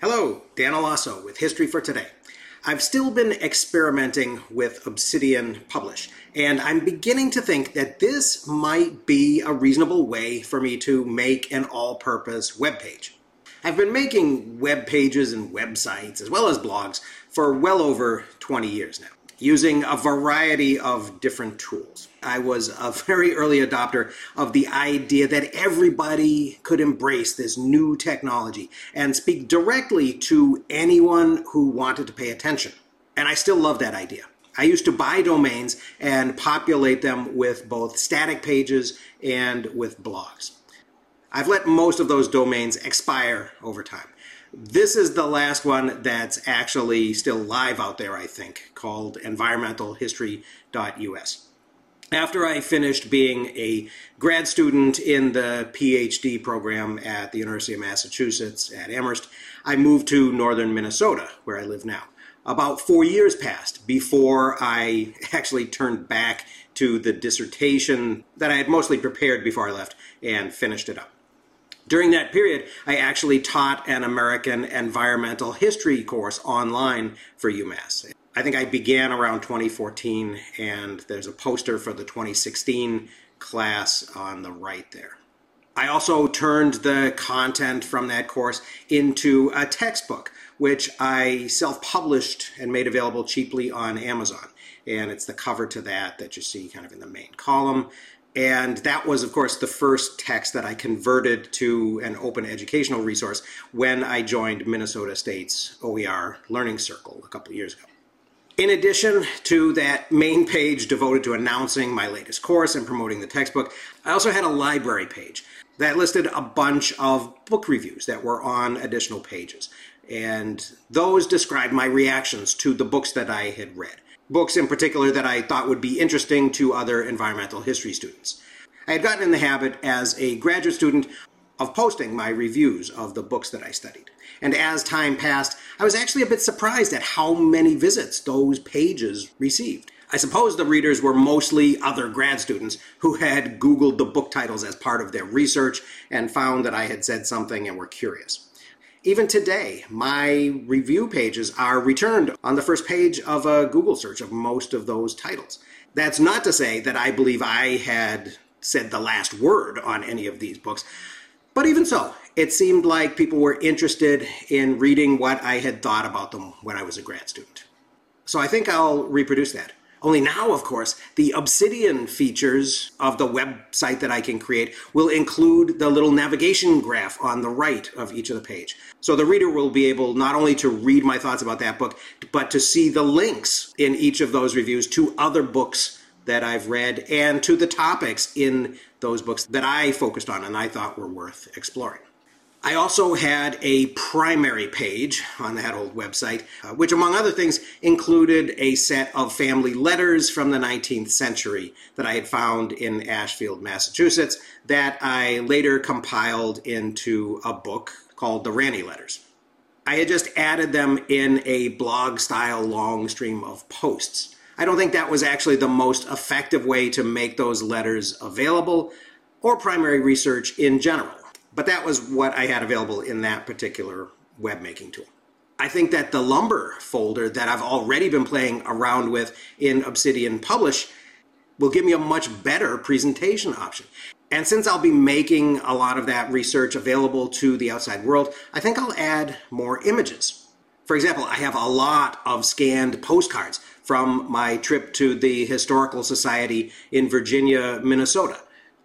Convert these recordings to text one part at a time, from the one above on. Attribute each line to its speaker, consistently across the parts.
Speaker 1: Hello, Dan Allosso with History for Today. I've still been experimenting with Obsidian Publish, and I'm beginning to think that this might be a reasonable way for me to make an all-purpose web page. I've been making web pages and websites, as well as blogs, for well over 20 years now using a variety of different tools. I was a very early adopter of the idea that everybody could embrace this new technology and speak directly to anyone who wanted to pay attention. And I still love that idea. I used to buy domains and populate them with both static pages and with blogs. I've let most of those domains expire over time. This is the last one that's actually still live out there, I think, called environmentalhistory.us. After I finished being a grad student in the PhD program at the University of Massachusetts at Amherst, I moved to northern Minnesota, where I live now. About four years passed before I actually turned back to the dissertation that I had mostly prepared before I left and finished it up. During that period, I actually taught an American environmental history course online for UMass. I think I began around 2014, and there's a poster for the 2016 class on the right there. I also turned the content from that course into a textbook, which I self published and made available cheaply on Amazon. And it's the cover to that that you see kind of in the main column. And that was, of course, the first text that I converted to an open educational resource when I joined Minnesota State's OER Learning Circle a couple years ago. In addition to that main page devoted to announcing my latest course and promoting the textbook, I also had a library page that listed a bunch of book reviews that were on additional pages. And those described my reactions to the books that I had read books in particular that I thought would be interesting to other environmental history students. I had gotten in the habit as a graduate student of posting my reviews of the books that I studied. And as time passed, I was actually a bit surprised at how many visits those pages received. I suppose the readers were mostly other grad students who had Googled the book titles as part of their research and found that I had said something and were curious. Even today, my review pages are returned on the first page of a Google search of most of those titles. That's not to say that I believe I had said the last word on any of these books, but even so, it seemed like people were interested in reading what I had thought about them when I was a grad student. So I think I'll reproduce that. Only now, of course, the Obsidian features of the website that I can create will include the little navigation graph on the right of each of the page. So the reader will be able not only to read my thoughts about that book, but to see the links in each of those reviews to other books that I've read and to the topics in those books that I focused on and I thought were worth exploring. I also had a primary page on that old website, uh, which, among other things, included a set of family letters from the 19th century that I had found in Ashfield, Massachusetts, that I later compiled into a book called The Ranney Letters. I had just added them in a blog style long stream of posts. I don't think that was actually the most effective way to make those letters available or primary research in general. But that was what I had available in that particular web making tool. I think that the lumber folder that I've already been playing around with in Obsidian Publish will give me a much better presentation option. And since I'll be making a lot of that research available to the outside world, I think I'll add more images. For example, I have a lot of scanned postcards from my trip to the Historical Society in Virginia, Minnesota.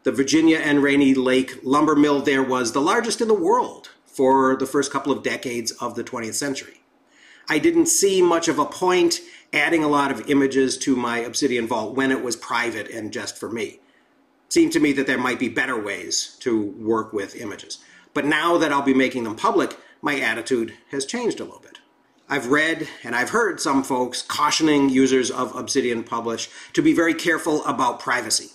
Speaker 1: The Virginia and Rainy Lake lumber mill there was the largest in the world for the first couple of decades of the 20th century. I didn't see much of a point adding a lot of images to my Obsidian Vault when it was private and just for me. It seemed to me that there might be better ways to work with images. But now that I'll be making them public, my attitude has changed a little bit. I've read and I've heard some folks cautioning users of Obsidian Publish to be very careful about privacy.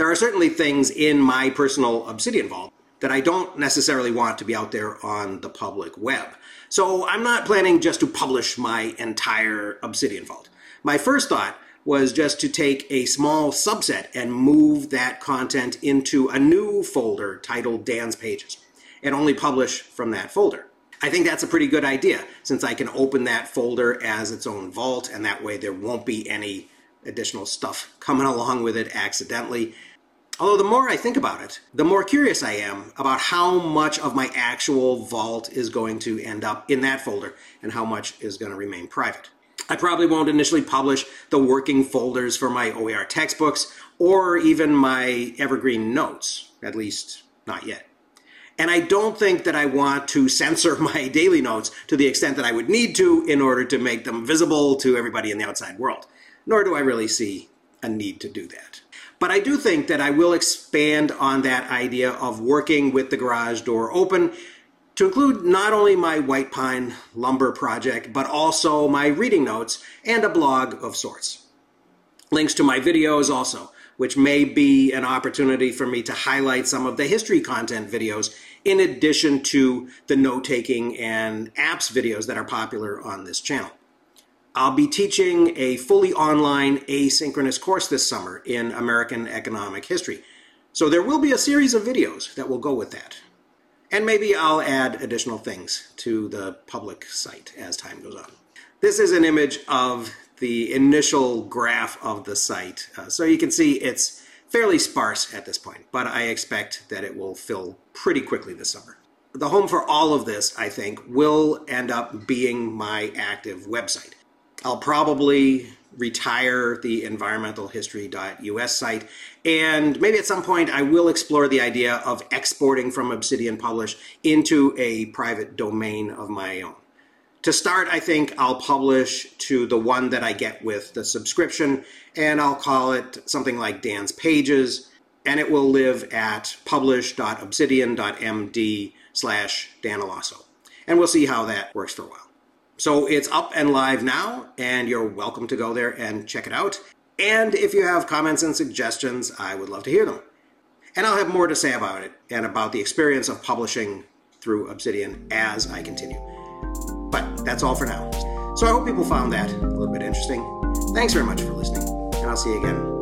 Speaker 1: There are certainly things in my personal Obsidian Vault that I don't necessarily want to be out there on the public web. So I'm not planning just to publish my entire Obsidian Vault. My first thought was just to take a small subset and move that content into a new folder titled Dan's Pages and only publish from that folder. I think that's a pretty good idea since I can open that folder as its own vault, and that way there won't be any additional stuff coming along with it accidentally. Although the more I think about it, the more curious I am about how much of my actual vault is going to end up in that folder and how much is going to remain private. I probably won't initially publish the working folders for my OER textbooks or even my evergreen notes, at least not yet. And I don't think that I want to censor my daily notes to the extent that I would need to in order to make them visible to everybody in the outside world. Nor do I really see a need to do that. But I do think that I will expand on that idea of working with the garage door open to include not only my white pine lumber project, but also my reading notes and a blog of sorts. Links to my videos also, which may be an opportunity for me to highlight some of the history content videos in addition to the note taking and apps videos that are popular on this channel. I'll be teaching a fully online asynchronous course this summer in American economic history. So there will be a series of videos that will go with that. And maybe I'll add additional things to the public site as time goes on. This is an image of the initial graph of the site. Uh, so you can see it's fairly sparse at this point, but I expect that it will fill pretty quickly this summer. The home for all of this, I think, will end up being my active website. I'll probably retire the environmentalhistory.us site, and maybe at some point I will explore the idea of exporting from Obsidian Publish into a private domain of my own. To start, I think I'll publish to the one that I get with the subscription, and I'll call it something like Dan's Pages, and it will live at publish.obsidian.md slash Dan And we'll see how that works for a while. So it's up and live now, and you're welcome to go there and check it out. And if you have comments and suggestions, I would love to hear them. And I'll have more to say about it and about the experience of publishing through Obsidian as I continue. But that's all for now. So I hope people found that a little bit interesting. Thanks very much for listening, and I'll see you again